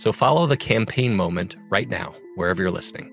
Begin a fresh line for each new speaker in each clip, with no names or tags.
So follow the campaign moment right now, wherever you're listening.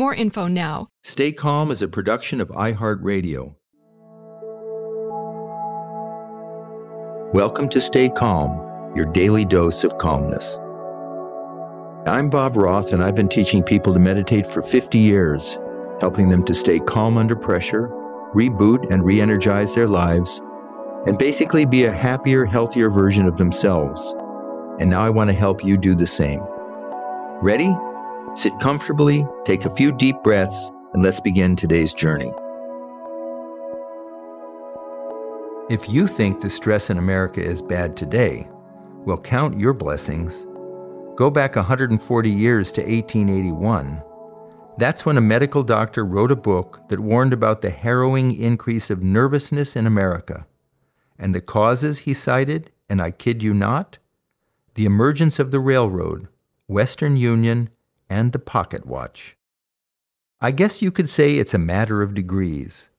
info now.
Stay Calm is a production of iHeartRadio. Welcome to Stay Calm, your daily dose of calmness. I'm Bob Roth, and I've been teaching people to meditate for 50 years, helping them to stay calm under pressure, reboot and re energize their lives, and basically be a happier, healthier version of themselves. And now I want to help you do the same. Ready? Sit comfortably, take a few deep breaths, and let's begin today's journey. If you think the stress in America is bad today, well, count your blessings. Go back 140 years to 1881. That's when a medical doctor wrote a book that warned about the harrowing increase of nervousness in America. And the causes he cited, and I kid you not, the emergence of the railroad, Western Union, and the pocket watch. I guess you could say it's a matter of degrees.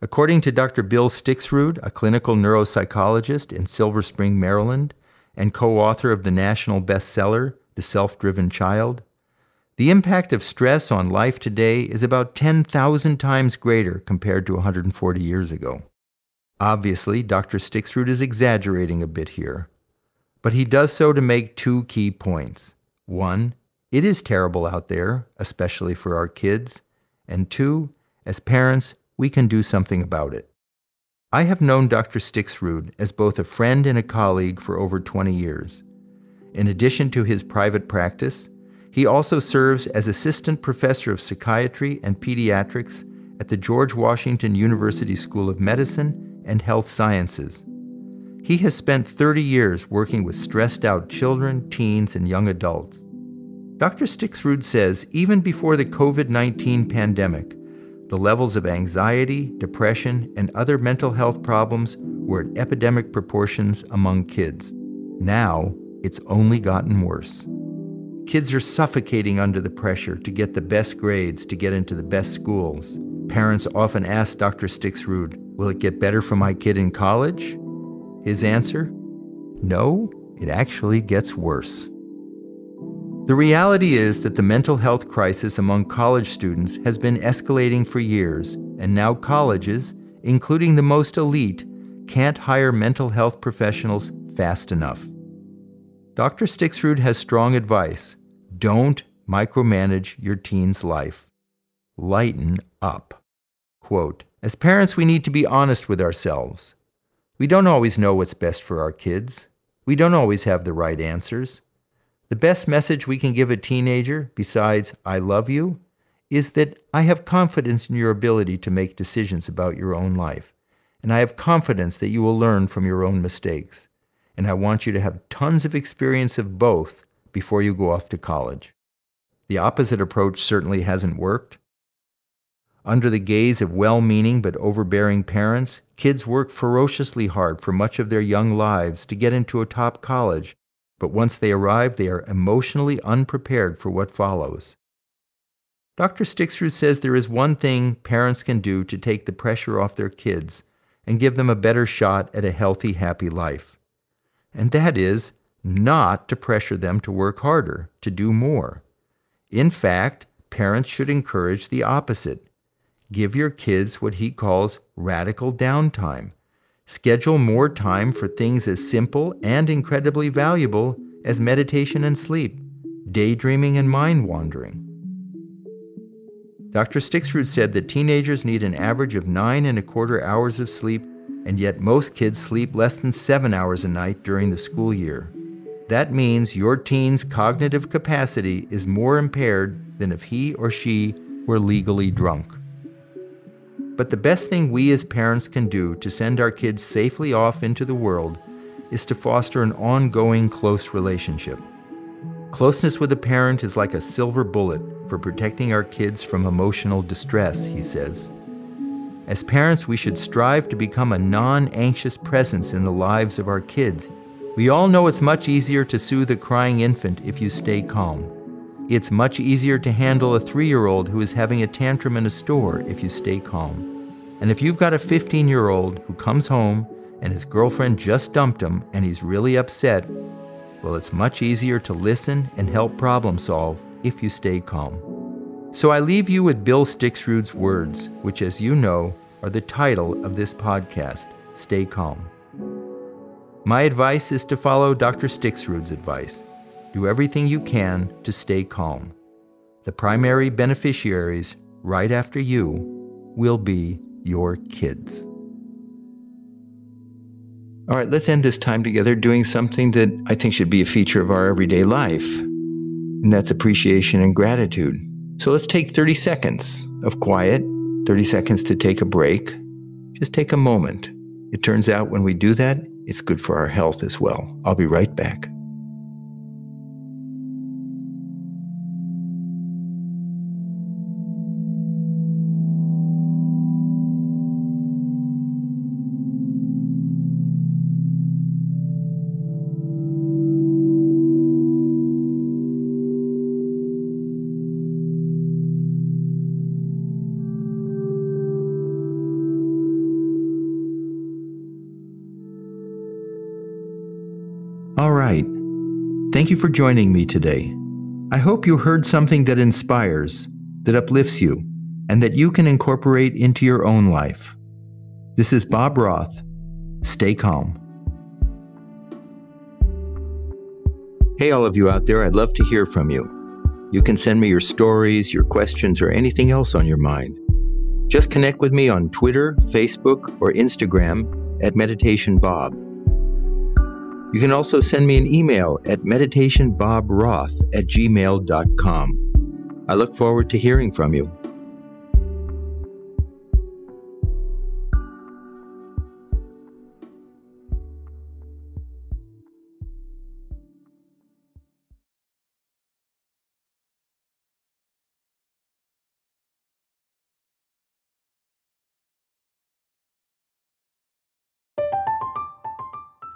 According to Dr. Bill Stixrud, a clinical neuropsychologist in Silver Spring, Maryland, and co author of the national bestseller, The Self Driven Child, the impact of stress on life today is about 10,000 times greater compared to 140 years ago. Obviously, Dr. Stixrud is exaggerating a bit here, but he does so to make two key points. One, it is terrible out there, especially for our kids. And two, as parents, we can do something about it. I have known Dr. Stixrud as both a friend and a colleague for over 20 years. In addition to his private practice, he also serves as assistant professor of psychiatry and pediatrics at the George Washington University School of Medicine and Health Sciences. He has spent 30 years working with stressed out children, teens, and young adults. Dr. Stixrud says even before the COVID 19 pandemic, the levels of anxiety, depression, and other mental health problems were at epidemic proportions among kids. Now, it's only gotten worse. Kids are suffocating under the pressure to get the best grades to get into the best schools. Parents often ask Dr. Stixrud, Will it get better for my kid in college? His answer? No, it actually gets worse. The reality is that the mental health crisis among college students has been escalating for years, and now colleges, including the most elite, can't hire mental health professionals fast enough. Dr. Stixrud has strong advice. Don't micromanage your teen's life. Lighten up. Quote, As parents, we need to be honest with ourselves. We don't always know what's best for our kids. We don't always have the right answers. The best message we can give a teenager, besides I love you, is that I have confidence in your ability to make decisions about your own life. And I have confidence that you will learn from your own mistakes. And I want you to have tons of experience of both before you go off to college. The opposite approach certainly hasn't worked. Under the gaze of well meaning but overbearing parents, kids work ferociously hard for much of their young lives to get into a top college but once they arrive, they are emotionally unprepared for what follows. Dr. Stixrud says there is one thing parents can do to take the pressure off their kids and give them a better shot at a healthy, happy life. And that is not to pressure them to work harder, to do more. In fact, parents should encourage the opposite. Give your kids what he calls radical downtime Schedule more time for things as simple and incredibly valuable as meditation and sleep, daydreaming and mind wandering. Dr. Stixrud said that teenagers need an average of nine and a quarter hours of sleep, and yet most kids sleep less than seven hours a night during the school year. That means your teen's cognitive capacity is more impaired than if he or she were legally drunk. But the best thing we as parents can do to send our kids safely off into the world is to foster an ongoing close relationship. Closeness with a parent is like a silver bullet for protecting our kids from emotional distress, he says. As parents, we should strive to become a non anxious presence in the lives of our kids. We all know it's much easier to soothe a crying infant if you stay calm. It's much easier to handle a three year old who is having a tantrum in a store if you stay calm. And if you've got a 15 year old who comes home and his girlfriend just dumped him and he's really upset, well, it's much easier to listen and help problem solve if you stay calm. So I leave you with Bill Stixrud's words, which, as you know, are the title of this podcast Stay Calm. My advice is to follow Dr. Stixrud's advice do everything you can to stay calm. The primary beneficiaries, right after you, will be your kids. All right, let's end this time together doing something that I think should be a feature of our everyday life, and that's appreciation and gratitude. So let's take 30 seconds of quiet, 30 seconds to take a break. Just take a moment. It turns out when we do that, it's good for our health as well. I'll be right back. All right. Thank you for joining me today. I hope you heard something that inspires, that uplifts you, and that you can incorporate into your own life. This is Bob Roth. Stay calm. Hey, all of you out there, I'd love to hear from you. You can send me your stories, your questions, or anything else on your mind. Just connect with me on Twitter, Facebook, or Instagram at Meditation Bob. You can also send me an email at meditationbobroth at gmail.com. I look forward to hearing from you.